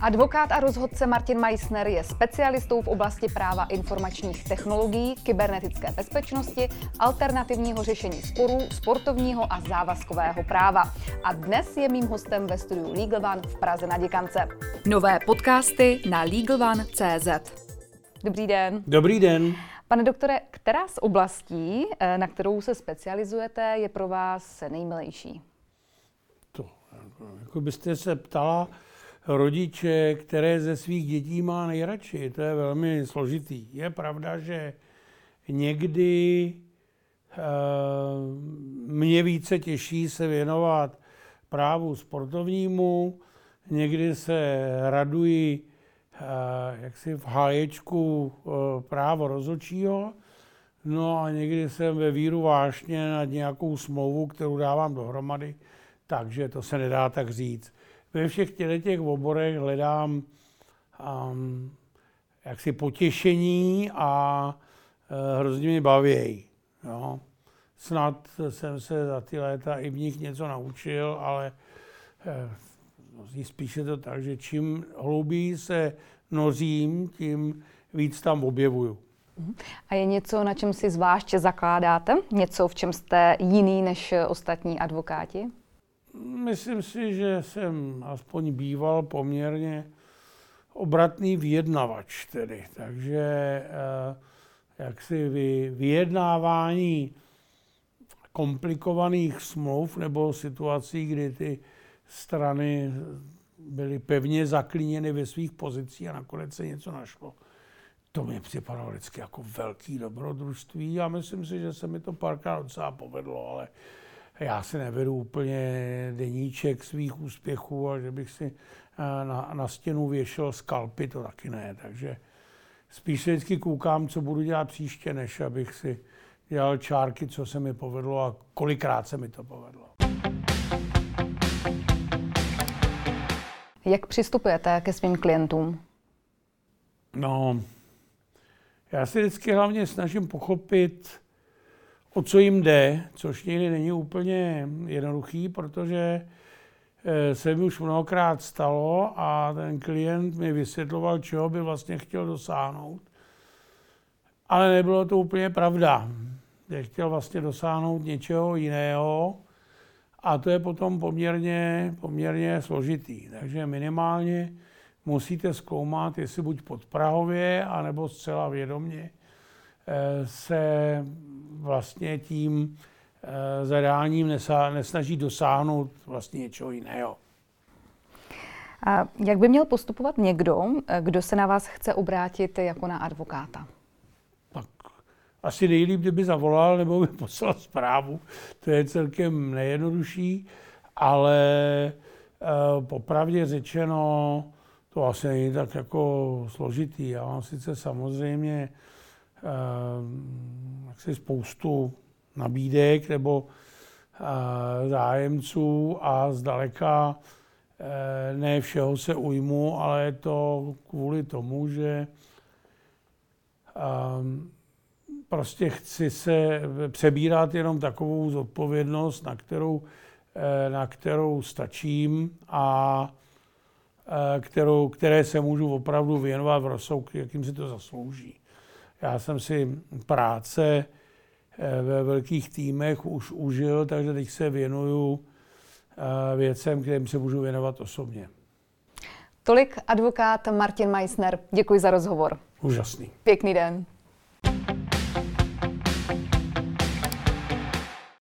Advokát a rozhodce Martin Meissner je specialistou v oblasti práva informačních technologií, kybernetické bezpečnosti, alternativního řešení sporů, sportovního a závazkového práva. A dnes je mým hostem ve studiu Legal One v Praze na Děkance. Nové podcasty na LegalOne.cz Dobrý den. Dobrý den. Pane doktore, která z oblastí, eh, na kterou se specializujete, je pro vás nejmilejší? To, jako byste se ptala, rodiče, které ze svých dětí má nejradši. To je velmi složitý. Je pravda, že někdy uh, mě více těší se věnovat právu sportovnímu, někdy se raduji uh, jaksi v háječku uh, právo rozhodčího, no a někdy jsem ve víru vášně nad nějakou smlouvu, kterou dávám dohromady, takže to se nedá tak říct ve všech těch, těch oborech hledám um, jaksi potěšení a uh, hrozně mě baví. Jo. Snad jsem se za ty léta i v nich něco naučil, ale uh, spíše to tak, že čím hlouběji se nořím, tím víc tam objevuju. A je něco, na čem si zvláště zakládáte? Něco, v čem jste jiný než ostatní advokáti? Myslím si, že jsem aspoň býval poměrně obratný vyjednavač tedy. Takže eh, jaksi vyjednávání komplikovaných smluv nebo situací, kdy ty strany byly pevně zaklíněny ve svých pozicích a nakonec se něco našlo. To mi připadalo vždycky jako velký dobrodružství a myslím si, že se mi to párkrát docela povedlo, ale já si nevedu úplně deníček svých úspěchů a že bych si eh, na, na stěnu věšel skalpy, to taky ne. Takže spíš se vždycky koukám, co budu dělat příště, než abych si dělal čárky, co se mi povedlo a kolikrát se mi to povedlo. Jak přistupujete ke svým klientům? No, já si vždycky hlavně snažím pochopit, o co jim jde, což někdy není úplně jednoduchý, protože eh, se mi už mnohokrát stalo a ten klient mi vysvětloval, čeho by vlastně chtěl dosáhnout. Ale nebylo to úplně pravda. že chtěl vlastně dosáhnout něčeho jiného a to je potom poměrně, poměrně složitý. Takže minimálně musíte zkoumat, jestli buď podprahově, anebo zcela vědomě eh, se vlastně tím eh, zadáním nesnaží dosáhnout vlastně něčeho jiného. A jak by měl postupovat někdo, eh, kdo se na vás chce obrátit jako na advokáta? Tak asi nejlíp, kdyby zavolal nebo by poslal zprávu. To je celkem nejjednodušší, ale e, popravdě řečeno, to asi není tak jako složitý. Já mám sice samozřejmě jaksi spoustu nabídek nebo zájemců a zdaleka e, ne všeho se ujmu, ale je to kvůli tomu, že prostě chci se přebírat jenom takovou zodpovědnost, na kterou, e, na kterou stačím a kterou, které se můžu opravdu věnovat v rozsahu, jakým si to zaslouží. Já jsem si práce eh, ve velkých týmech už užil, takže teď se věnuju eh, věcem, kterým se můžu věnovat osobně. Tolik advokát Martin Meissner. Děkuji za rozhovor. Úžasný. Pěkný den.